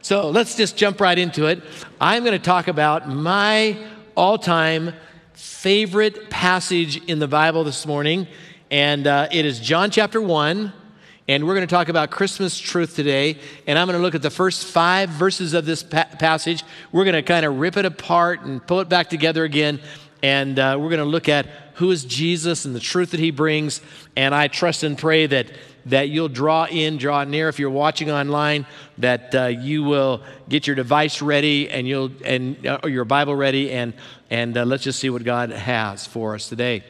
So let's just jump right into it. I'm going to talk about my all time favorite passage in the Bible this morning, and uh, it is John chapter 1. And we're going to talk about Christmas truth today. And I'm going to look at the first five verses of this pa- passage. We're going to kind of rip it apart and pull it back together again. And uh, we're going to look at who is Jesus and the truth that he brings. And I trust and pray that, that you'll draw in, draw near. If you're watching online, that uh, you will get your device ready and you'll and uh, your Bible ready. And, and uh, let's just see what God has for us today.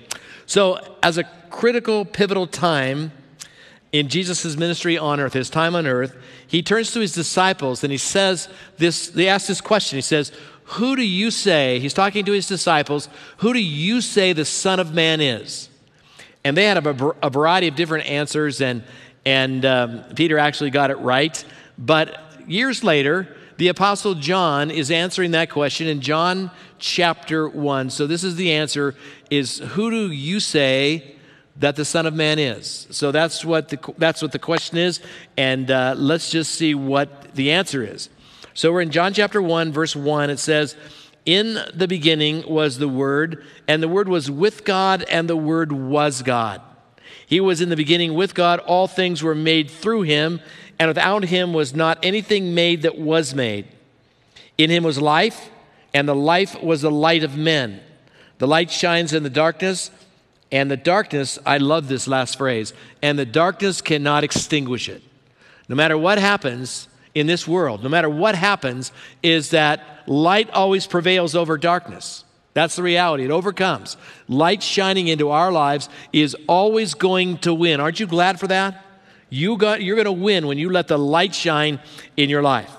So, as a critical, pivotal time, in Jesus' ministry on earth, his time on earth, he turns to his disciples and he says this, they ask this question. He says, Who do you say, he's talking to his disciples, who do you say the Son of Man is? And they had a, a variety of different answers, and, and um, Peter actually got it right. But years later, the Apostle John is answering that question in John chapter 1. So this is the answer is who do you say that the Son of Man is? So that's what the, that's what the question is, and uh, let's just see what the answer is. So we're in John chapter 1, verse 1. It says, In the beginning was the Word, and the Word was with God, and the Word was God. He was in the beginning with God. All things were made through him, and without him was not anything made that was made. In him was life, and the life was the light of men. The light shines in the darkness, and the darkness, I love this last phrase, and the darkness cannot extinguish it. No matter what happens in this world, no matter what happens, is that light always prevails over darkness. That's the reality. It overcomes. Light shining into our lives is always going to win. Aren't you glad for that? You got, you're going to win when you let the light shine in your life.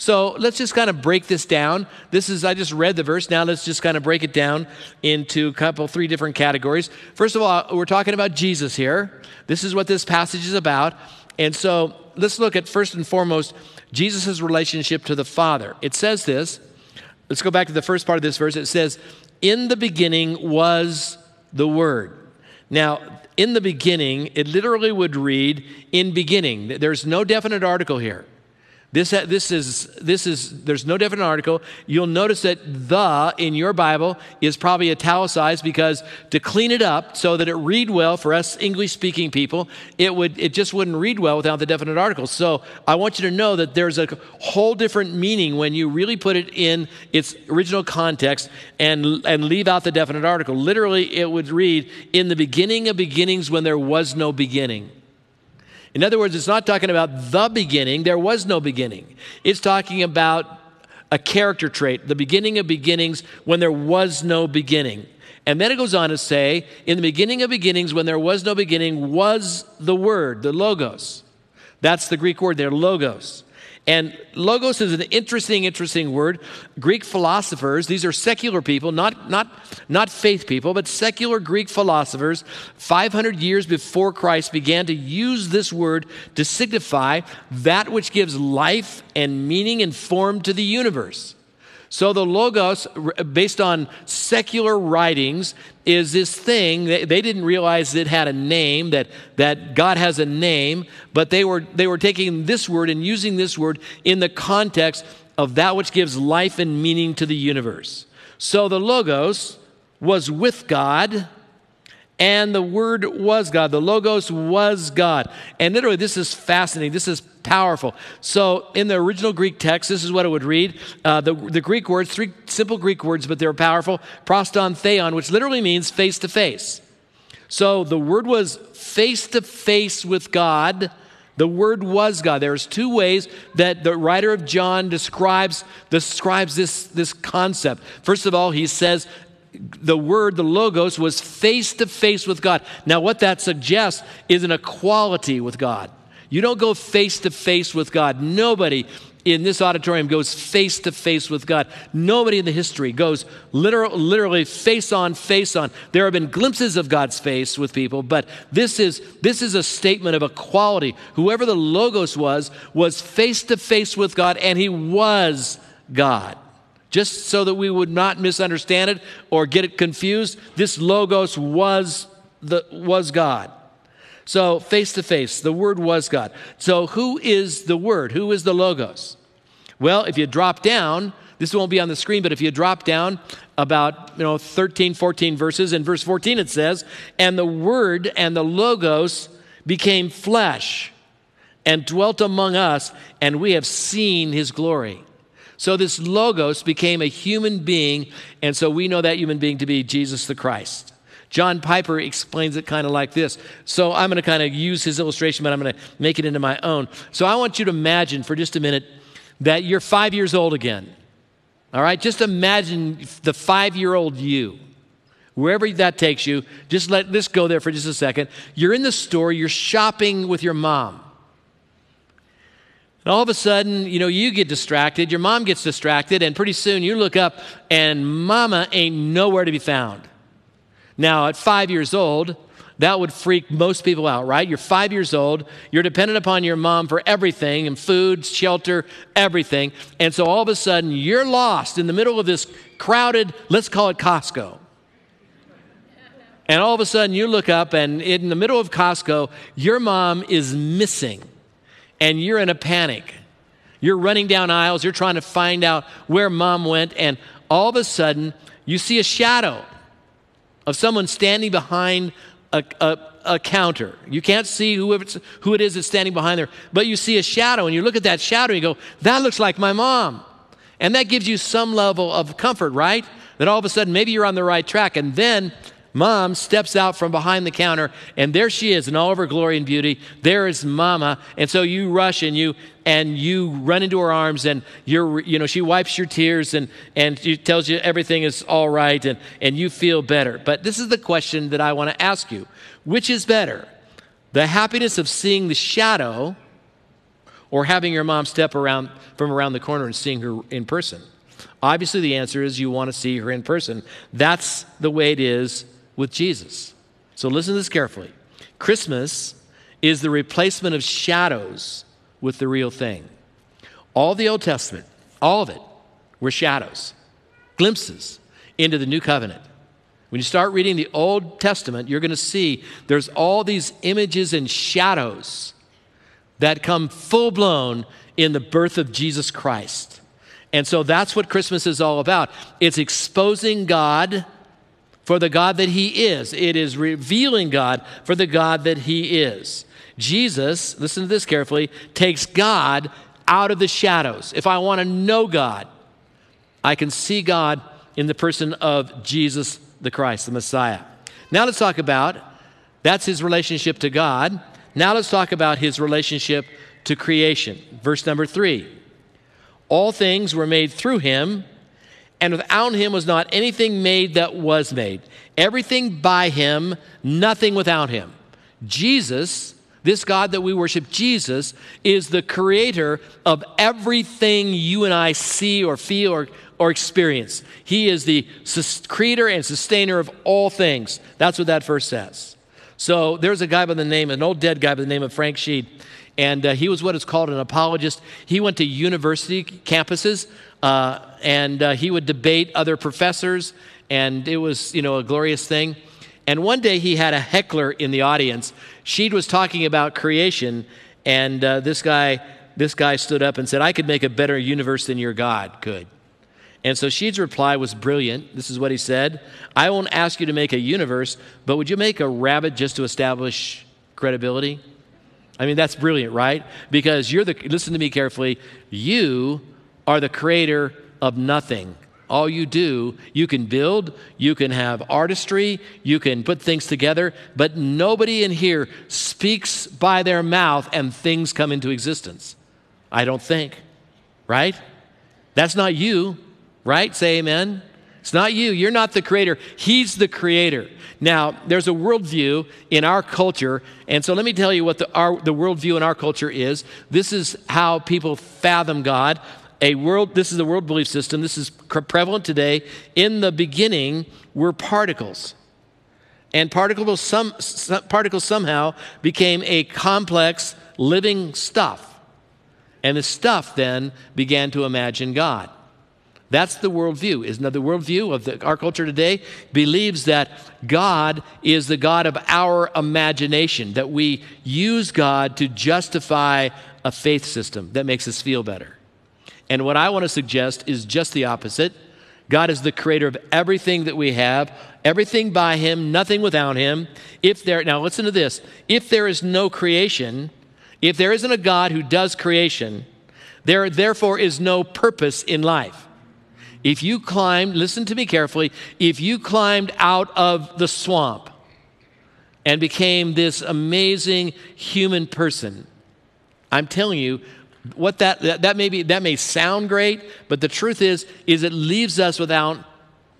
So let's just kind of break this down. This is, I just read the verse. Now let's just kind of break it down into a couple, three different categories. First of all, we're talking about Jesus here. This is what this passage is about. And so let's look at first and foremost Jesus' relationship to the Father. It says this. Let's go back to the first part of this verse. It says, In the beginning was the Word. Now, in the beginning, it literally would read, in beginning. There's no definite article here. This, uh, this, is, this is, there's no definite article. You'll notice that the in your Bible is probably italicized because to clean it up so that it read well for us English speaking people, it, would, it just wouldn't read well without the definite article. So I want you to know that there's a whole different meaning when you really put it in its original context and, and leave out the definite article. Literally, it would read, In the beginning of beginnings when there was no beginning. In other words, it's not talking about the beginning, there was no beginning. It's talking about a character trait, the beginning of beginnings when there was no beginning. And then it goes on to say, in the beginning of beginnings, when there was no beginning, was the Word, the Logos. That's the Greek word there, Logos. And logos is an interesting, interesting word. Greek philosophers, these are secular people, not, not, not faith people, but secular Greek philosophers, 500 years before Christ began to use this word to signify that which gives life and meaning and form to the universe. So the Logos, based on secular writings, is this thing. They, didn't realize it had a name, that, that God has a name, but they were, they were taking this word and using this word in the context of that which gives life and meaning to the universe. So the Logos was with God and the Word was God. The Logos was God. And literally, this is fascinating. This is powerful. So, in the original Greek text, this is what it would read. Uh, the, the Greek words, three simple Greek words, but they're powerful. pros ton theon, which literally means face to face. So, the Word was face to face with God. The Word was God. There's two ways that the writer of John describes, describes this, this concept. First of all, he says the word, the logos, was face to face with God. Now, what that suggests is an equality with God. You don't go face to face with God. Nobody in this auditorium goes face to face with God. Nobody in the history goes literal, literally face on face on. There have been glimpses of God's face with people, but this is, this is a statement of equality. Whoever the Logos was, was face to face with God, and he was God. Just so that we would not misunderstand it or get it confused, this logos was the was God. So face to face, the word was God. So who is the word? Who is the logos? Well, if you drop down, this won't be on the screen, but if you drop down about, you know, 13, 14 verses, in verse 14 it says, And the Word and the Logos became flesh and dwelt among us, and we have seen his glory. So this Logos became a human being, and so we know that human being to be Jesus the Christ. John Piper explains it kind of like this. So I'm going to kind of use his illustration, but I'm going to make it into my own. So I want you to imagine for just a minute that you're five years old again. All right, just imagine the five year old you. Wherever that takes you, just let this go there for just a second. You're in the store, you're shopping with your mom. And all of a sudden, you know, you get distracted, your mom gets distracted, and pretty soon you look up and mama ain't nowhere to be found. Now, at five years old, that would freak most people out, right? You're five years old, you're dependent upon your mom for everything and food, shelter, everything. And so all of a sudden, you're lost in the middle of this crowded, let's call it Costco. And all of a sudden, you look up, and in the middle of Costco, your mom is missing, and you're in a panic. You're running down aisles, you're trying to find out where mom went, and all of a sudden, you see a shadow of someone standing behind a, a, a, counter. You can't see who, who it is that's standing behind there, but you see a shadow, and you look at that shadow and you go, That looks like my mom. And that gives you some level of comfort, right? That all of a sudden maybe you're on the right track. And then Mom steps out from behind the counter, and there she is in all of her glory and beauty. There is Mama, and so you rush and you and you run into her arms, and you're you know she wipes your tears and and she tells you everything is all right, and and you feel better. But this is the question that I want to ask you: Which is better, the happiness of seeing the shadow, or having your mom step around from around the corner and seeing her in person? Obviously, the answer is you want to see her in person. That's the way it is with Jesus. So listen to this carefully. Christmas is the replacement of shadows with the real thing. All the Old Testament, all of it, were shadows, glimpses into the new covenant. When you start reading the Old Testament, you're going to see there's all these images and shadows that come full blown in the birth of Jesus Christ. And so that's what Christmas is all about. It's exposing God for the God that He is. It is revealing God for the God that He is. Jesus, listen to this carefully, takes God out of the shadows. If I want to know God, I can see God in the person of Jesus the Christ, the Messiah. Now let's talk about that's his relationship to God. Now let's talk about his relationship to creation. Verse number three All things were made through him and without him was not anything made that was made. Everything by him, nothing without him. Jesus, this God that we worship, Jesus, is the creator of everything you and I see or feel or, or experience. He is the creator and sustainer of all things. That's what that verse says. So there's a guy by the name, an old dead guy by the name of Frank Sheed, and uh, he was what is called an apologist. He went to university campuses uh, and uh, he would debate other professors, and it was, you know, a glorious thing. And one day he had a heckler in the audience. Sheed was talking about creation, and uh, this guy, this guy stood up and said, "I could make a better universe than your God could." And so Sheed's reply was brilliant. This is what he said I won't ask you to make a universe, but would you make a rabbit just to establish credibility? I mean, that's brilliant, right? Because you're the, listen to me carefully, you are the creator of nothing. All you do, you can build, you can have artistry, you can put things together, but nobody in here speaks by their mouth and things come into existence. I don't think, right? That's not you, right? Say amen. It's not you. You're not the creator. He's the creator. Now, there's a worldview in our culture, and so let me tell you what the, our, the worldview in our culture is. This is how people fathom God a world, this is a world belief system. This is prevalent today. In the beginning were particles. And particles, some, some, particles somehow became a complex living stuff. And the stuff then began to imagine God. That's the worldview. Isn't that the worldview of the, our culture today? Believes that God is the God of our imagination, that we use God to justify a faith system that makes us feel better. And what I want to suggest is just the opposite. God is the creator of everything that we have, everything by him, nothing without him. If there now listen to this. If there is no creation, if there isn't a God who does creation, there therefore is no purpose in life. If you climbed, listen to me carefully, if you climbed out of the swamp and became this amazing human person, I'm telling you, what that, that, that may be that may sound great, but the truth is, is it leaves us without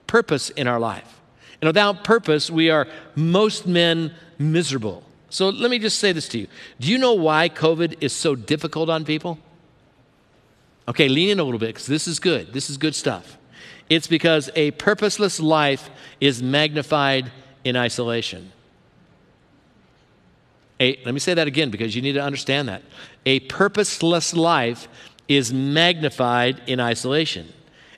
purpose in our life. And without purpose, we are most men miserable. So let me just say this to you. Do you know why COVID is so difficult on people? Okay, lean in a little bit because this is good. This is good stuff. It's because a purposeless life is magnified in isolation. A, let me say that again because you need to understand that. A purposeless life is magnified in isolation.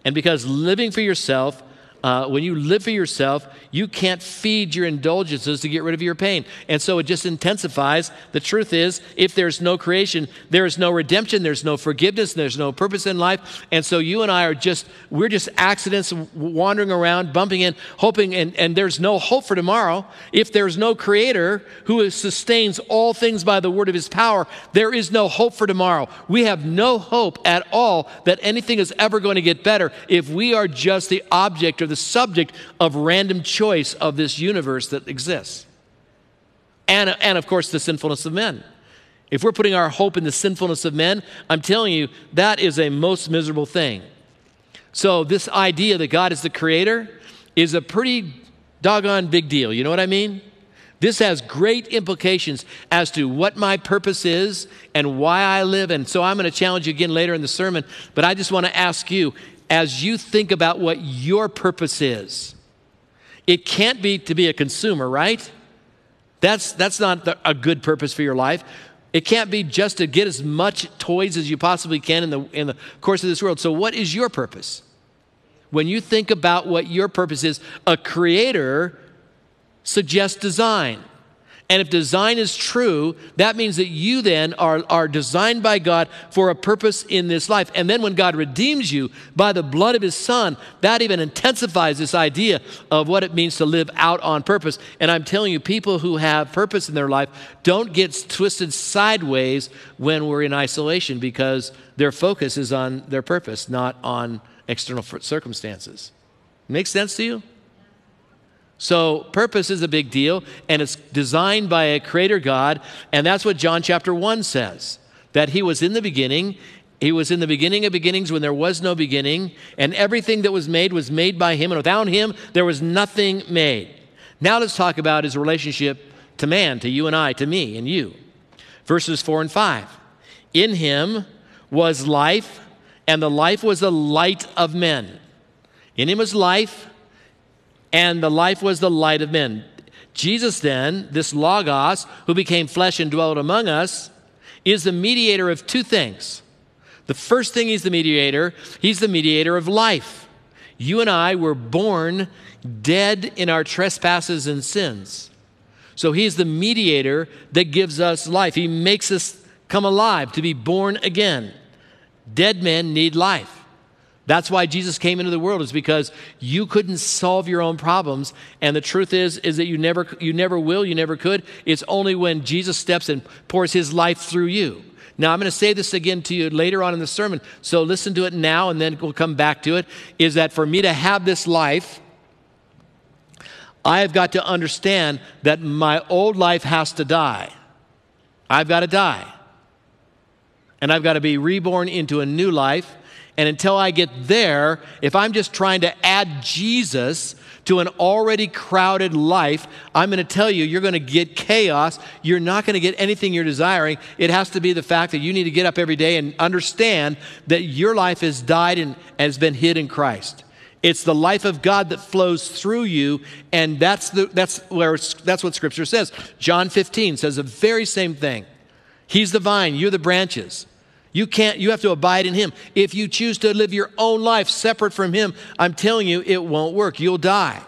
And because living for yourself uh, when you live for yourself, you can't feed your indulgences to get rid of your pain. And so it just intensifies. The truth is, if there's no creation, there is no redemption, there's no forgiveness, there's no purpose in life. And so you and I are just, we're just accidents wandering around, bumping in, hoping, and, and there's no hope for tomorrow. If there's no creator who sustains all things by the word of his power, there is no hope for tomorrow. We have no hope at all that anything is ever going to get better if we are just the object or the subject of random choice of this universe that exists. And, and of course, the sinfulness of men. If we're putting our hope in the sinfulness of men, I'm telling you, that is a most miserable thing. So, this idea that God is the creator is a pretty doggone big deal. You know what I mean? This has great implications as to what my purpose is and why I live. And so I'm going to challenge you again later in the sermon, but I just want to ask you as you think about what your purpose is. It can't be to be a consumer, right? That's, that's not the, a good purpose for your life. It can't be just to get as much toys as you possibly can in the, in the course of this world. So, what is your purpose? When you think about what your purpose is, a creator suggests design. And if design is true, that means that you then are, are designed by God for a purpose in this life. And then when God redeems you by the blood of his son, that even intensifies this idea of what it means to live out on purpose. And I'm telling you, people who have purpose in their life don't get twisted sideways when we're in isolation because their focus is on their purpose, not on external circumstances. Make sense to you? So, purpose is a big deal, and it's designed by a creator God, and that's what John chapter 1 says that he was in the beginning. He was in the beginning of beginnings when there was no beginning, and everything that was made was made by him, and without him, there was nothing made. Now, let's talk about his relationship to man, to you and I, to me and you. Verses 4 and 5. In him was life, and the life was the light of men. In him was life and the life was the light of men. Jesus, then, this Logos, who became flesh and dwelt among us, is the mediator of two things. The first thing he's the mediator, he's the mediator of life. You and I were born dead in our trespasses and sins. So he's the mediator that gives us life. He makes us come alive to be born again. Dead men need life. That's why Jesus came into the world is because you couldn't solve your own problems and the truth is is that you never you never will, you never could. It's only when Jesus steps and pours his life through you. Now I'm going to say this again to you later on in the sermon. So listen to it now and then we'll come back to it is that for me to have this life I have got to understand that my old life has to die. I've got to die. And I've got to be reborn into a new life and until I get there, if I'm just trying to add Jesus to an already crowded life, I'm going to tell you, you're going to get chaos. You're not going to get anything you're desiring. It has to be the fact that you need to get up every day and understand that your life has died and has been hid in Christ. It's the life of God that flows through you, and that's, the, that's, where that's what Scripture says. John 15 says the very same thing. He's the vine, you're the branches. You can't, you have to abide in Him. If you choose to live your own life separate from Him, I'm telling you, it won't work. You'll die.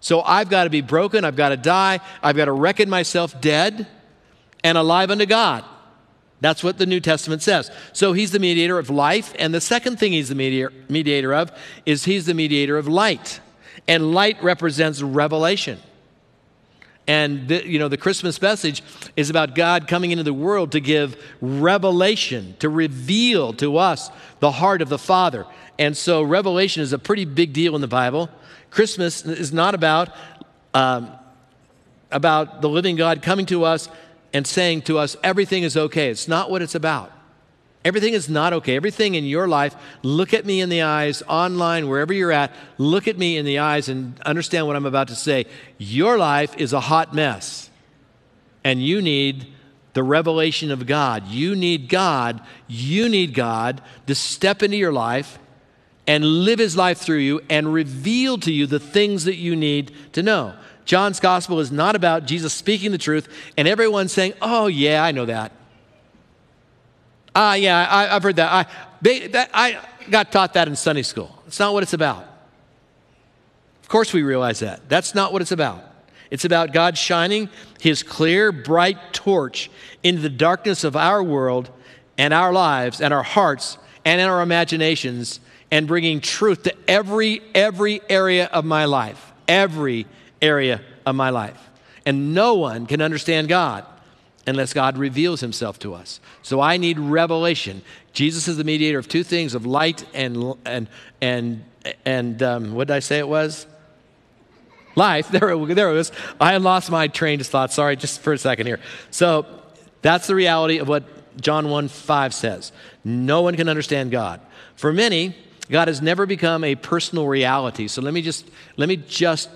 So I've got to be broken. I've got to die. I've got to reckon myself dead and alive unto God. That's what the New Testament says. So he's the mediator of life. And the second thing he's the mediator, mediator of is he's the mediator of light. And light represents revelation. And the, you know, the Christmas message is about God coming into the world to give revelation, to reveal to us the heart of the Father. And so revelation is a pretty big deal in the Bible. Christmas is not about um, about the living God coming to us and saying to us, everything is okay. It's not what it's about. Everything is not okay. Everything in your life, look at me in the eyes, online, wherever you're at, look at me in the eyes and understand what I'm about to say. Your life is a hot mess, and you need the revelation of God. You need God. You need God to step into your life and live his life through you and reveal to you the things that you need to know. John's gospel is not about Jesus speaking the truth and everyone saying, Oh, yeah, I know that. Ah, yeah, I, have heard that. I, that. I got taught that in Sunday school. It's not what it's about. Of course, we realize that. That's not what it's about. It's about God shining his clear, bright torch into the darkness of our world and our lives and our hearts and in our imaginations and bringing truth to every every area of my life every area of my life and no one can understand god unless God reveals himself to us. So I need revelation. Jesus is the mediator of two things of light and, and, and, and um, what did I say it was? Life. There, there it was. I lost my train of thought. Sorry, just for a second here. So that's the reality of what John 1 5 says. No one can understand God. For many, God has never become a personal reality. So let me just let me just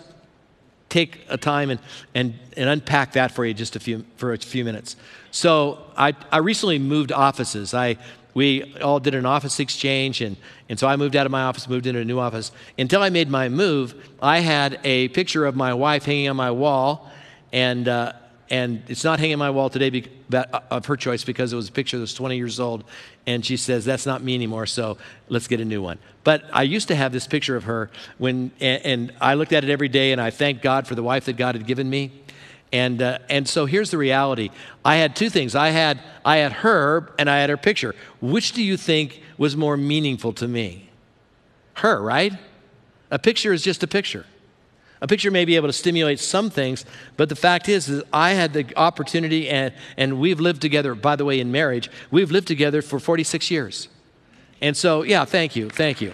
take a time and, and, and unpack that for you just a few, for a few minutes. So I, I recently moved offices. I, we all did an office exchange, and, and so I moved out of my office, moved into a new office. Until I made my move, I had a picture of my wife hanging on my wall, and, uh, and it's not hanging on my wall today uh, of her choice because it was a picture that was 20 years old, and she says, That's not me anymore, so let's get a new one. But I used to have this picture of her when, and, and I looked at it every day, and I thanked God for the wife that God had given me. And, uh, and so here's the reality I had two things I had, I had her, and I had her picture. Which do you think was more meaningful to me? Her, right? A picture is just a picture. A picture may be able to stimulate some things, but the fact is, is I had the opportunity, and, and we've lived together, by the way, in marriage, we've lived together for 46 years. And so, yeah, thank you, thank you.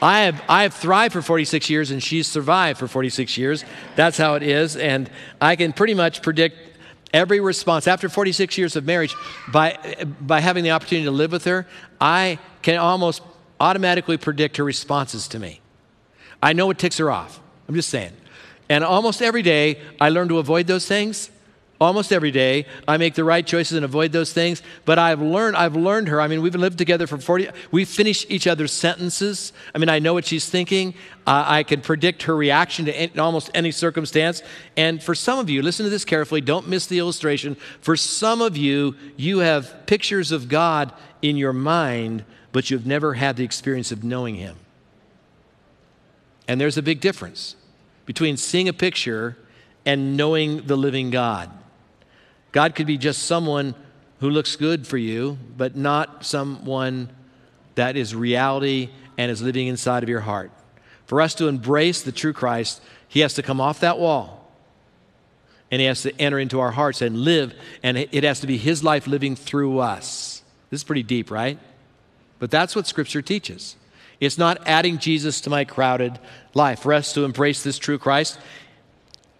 I have, I have thrived for 46 years, and she's survived for 46 years. That's how it is. And I can pretty much predict every response after 46 years of marriage by, by having the opportunity to live with her i can almost automatically predict her responses to me I know it ticks her off. I'm just saying. And almost every day, I learn to avoid those things. Almost every day, I make the right choices and avoid those things. But I've learned, I've learned her. I mean, we've lived together for 40, we finish each other's sentences. I mean, I know what she's thinking. Uh, I can predict her reaction to any, almost any circumstance. And for some of you, listen to this carefully, don't miss the illustration. For some of you, you have pictures of God in your mind, but you've never had the experience of knowing Him. And there's a big difference between seeing a picture and knowing the living God. God could be just someone who looks good for you, but not someone that is reality and is living inside of your heart. For us to embrace the true Christ, he has to come off that wall and he has to enter into our hearts and live, and it has to be his life living through us. This is pretty deep, right? But that's what Scripture teaches. It's not adding Jesus to my crowded life. For us to embrace this true Christ,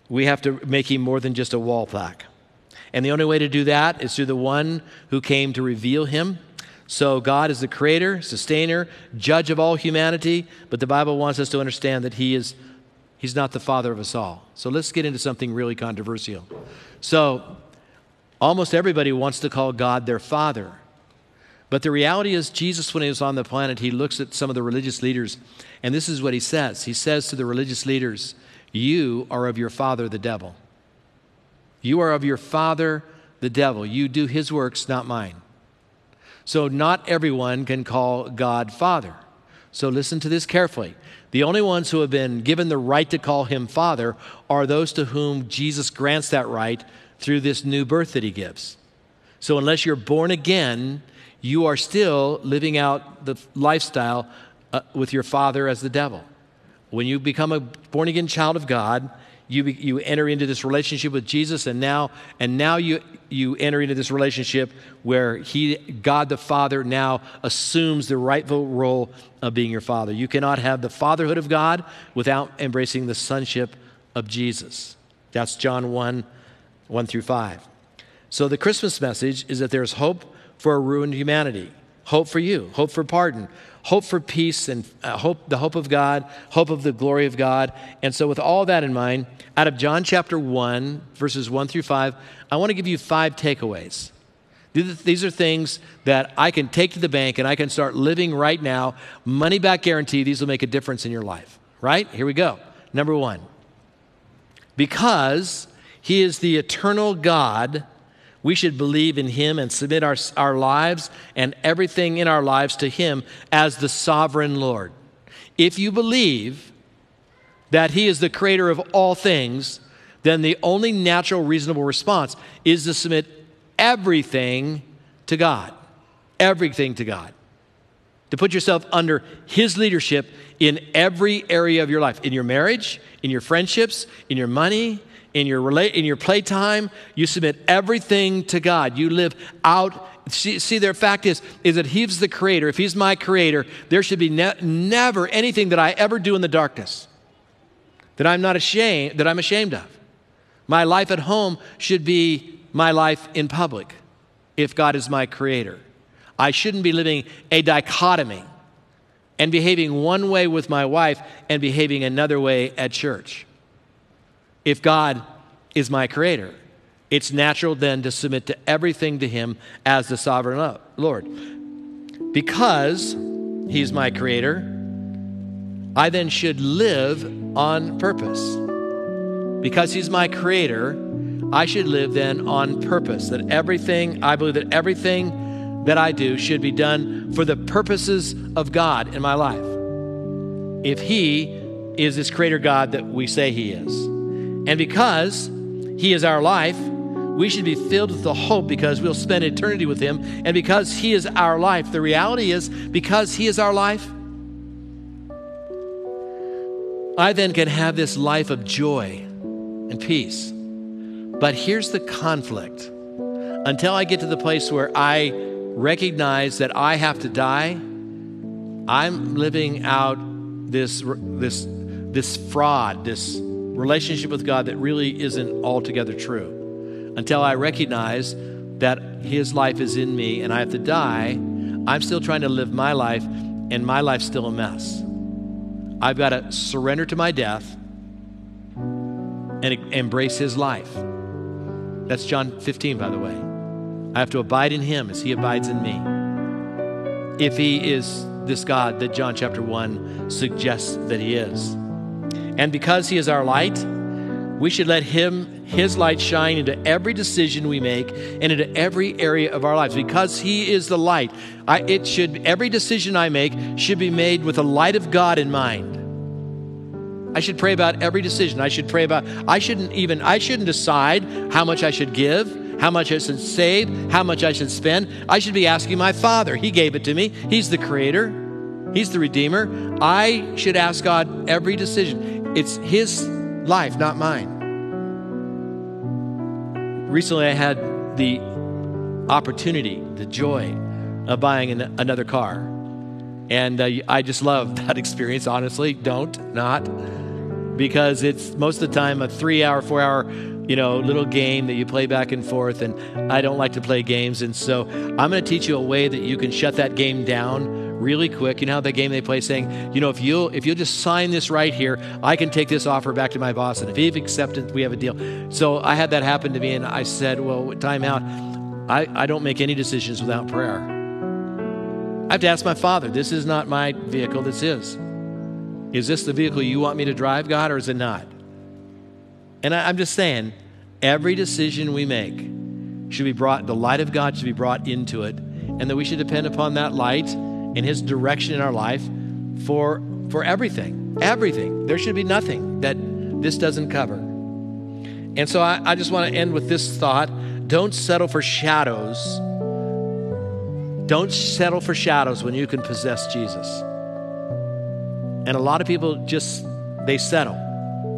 we have to make him more than just a wall plaque. And the only way to do that is through the one who came to reveal him. So God is the creator, sustainer, judge of all humanity, but the Bible wants us to understand that he is he's not the father of us all. So let's get into something really controversial. So almost everybody wants to call God their father. But the reality is, Jesus, when he was on the planet, he looks at some of the religious leaders, and this is what he says. He says to the religious leaders, You are of your father, the devil. You are of your father, the devil. You do his works, not mine. So, not everyone can call God Father. So, listen to this carefully. The only ones who have been given the right to call him Father are those to whom Jesus grants that right through this new birth that he gives. So, unless you're born again, you are still living out the lifestyle uh, with your father as the devil. When you become a born again child of God, you, you enter into this relationship with Jesus, and now, and now you, you enter into this relationship where he, God the Father now assumes the rightful role of being your father. You cannot have the fatherhood of God without embracing the sonship of Jesus. That's John 1 1 through 5. So the Christmas message is that there's hope for a ruined humanity, hope for you, hope for pardon, hope for peace and uh, hope the hope of God, hope of the glory of God. And so with all that in mind, out of John chapter 1 verses 1 through 5, I want to give you five takeaways. These are things that I can take to the bank and I can start living right now. Money back guarantee, these will make a difference in your life, right? Here we go. Number one, because He is the eternal God, we should believe in Him and submit our, our lives and everything in our lives to Him as the sovereign Lord. If you believe that He is the creator of all things, then the only natural, reasonable response is to submit everything to God. Everything to God. To put yourself under His leadership in every area of your life in your marriage, in your friendships, in your money, in your, rela- in your playtime. You submit everything to God. You live out. See, see, their fact is, is that He's the creator. If He's my creator, there should be ne- never anything that I ever do in the darkness that I'm not ashamed, that I'm ashamed of. My life at home should be my life in public if God is my creator. I shouldn't be living a dichotomy and behaving one way with my wife and behaving another way at church. If God is my creator, it's natural then to submit to everything to Him as the sovereign Lord. Because He's my creator, I then should live on purpose. Because He's my creator, I should live then on purpose. That everything, I believe that everything that I do should be done for the purposes of God in my life. If He is this creator God that we say He is. And because He is our life, we should be filled with the hope because we'll spend eternity with Him. And because He is our life, the reality is because He is our life, I then can have this life of joy and peace. But here's the conflict. Until I get to the place where I recognize that I have to die, I'm living out this, this, this fraud, this relationship with God that really isn't altogether true. Until I recognize that His life is in me and I have to die, I'm still trying to live my life and my life's still a mess. I've got to surrender to my death and embrace His life. That's John 15, by the way. I have to abide in him as he abides in me. If he is this God that John chapter 1 suggests that he is. And because he is our light, we should let him his light shine into every decision we make and into every area of our lives because he is the light I, it should every decision i make should be made with the light of god in mind I should pray about every decision. I should pray about, I shouldn't even, I shouldn't decide how much I should give, how much I should save, how much I should spend. I should be asking my Father. He gave it to me, He's the Creator, He's the Redeemer. I should ask God every decision. It's His life, not mine. Recently, I had the opportunity, the joy of buying an, another car. And uh, I just love that experience, honestly. Don't, not because it's most of the time a three hour, four hour, you know, little game that you play back and forth. And I don't like to play games. And so I'm going to teach you a way that you can shut that game down really quick. You know how that game they play saying, you know, if you'll if you'll just sign this right here, I can take this offer back to my boss. And if he've accepted, we have a deal. So I had that happen to me and I said, Well, time out. I, I don't make any decisions without prayer. I have to ask my father, this is not my vehicle, this is. Is this the vehicle you want me to drive, God, or is it not? And I, am just saying, every decision we make should be brought, the light of God should be brought into it, and that we should depend upon that light and His direction in our life for, for everything. Everything. There should be nothing that this doesn't cover. And so I, I just want to end with this thought don't settle for shadows. Don't settle for shadows when you can possess Jesus. And a lot of people just they settle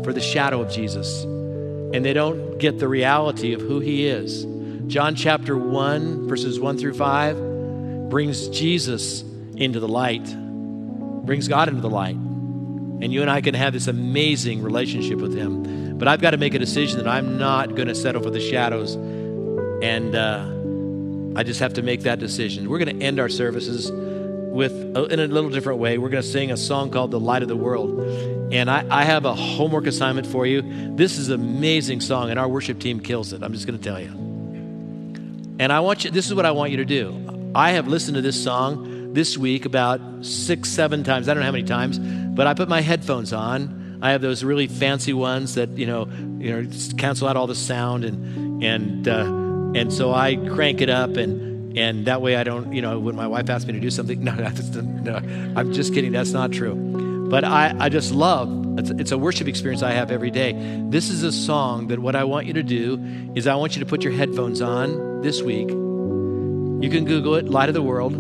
for the shadow of Jesus and they don't get the reality of who he is. John chapter 1 verses 1 through 5 brings Jesus into the light. Brings God into the light. And you and I can have this amazing relationship with him. But I've got to make a decision that I'm not going to settle for the shadows and uh, I just have to make that decision. We're going to end our services with uh, in a little different way. We're going to sing a song called "The Light of the World," and I, I have a homework assignment for you. This is an amazing song, and our worship team kills it. I'm just going to tell you. And I want you. This is what I want you to do. I have listened to this song this week about six, seven times. I don't know how many times, but I put my headphones on. I have those really fancy ones that you know, you know, cancel out all the sound and and. Uh, and so I crank it up and and that way I don't, you know, when my wife asks me to do something, no, that's, no, I'm just kidding. That's not true. But I, I just love, it's, it's a worship experience I have every day. This is a song that what I want you to do is I want you to put your headphones on this week. You can Google it, Light of the World,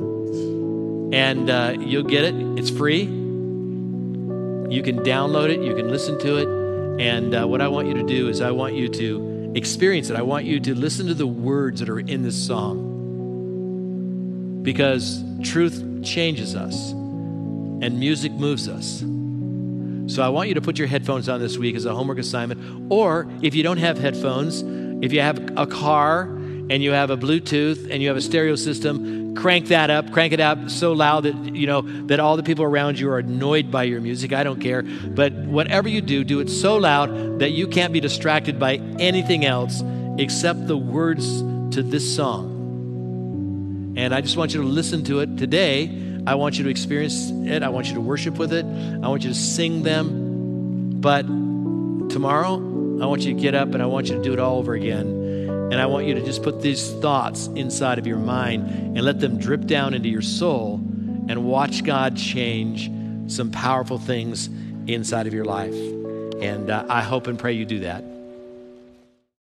and uh, you'll get it. It's free. You can download it, you can listen to it. And uh, what I want you to do is I want you to experience it. I want you to listen to the words that are in this song because truth changes us and music moves us. So I want you to put your headphones on this week as a homework assignment. Or if you don't have headphones, if you have a car and you have a Bluetooth and you have a stereo system, crank that up, crank it up so loud that you know that all the people around you are annoyed by your music. I don't care. But whatever you do, do it so loud that you can't be distracted by anything else except the words to this song. And I just want you to listen to it today. I want you to experience it. I want you to worship with it. I want you to sing them. But tomorrow, I want you to get up and I want you to do it all over again and I want you to just put these thoughts inside of your mind and let them drip down into your soul and watch God change some powerful things inside of your life. And uh, I hope and pray you do that.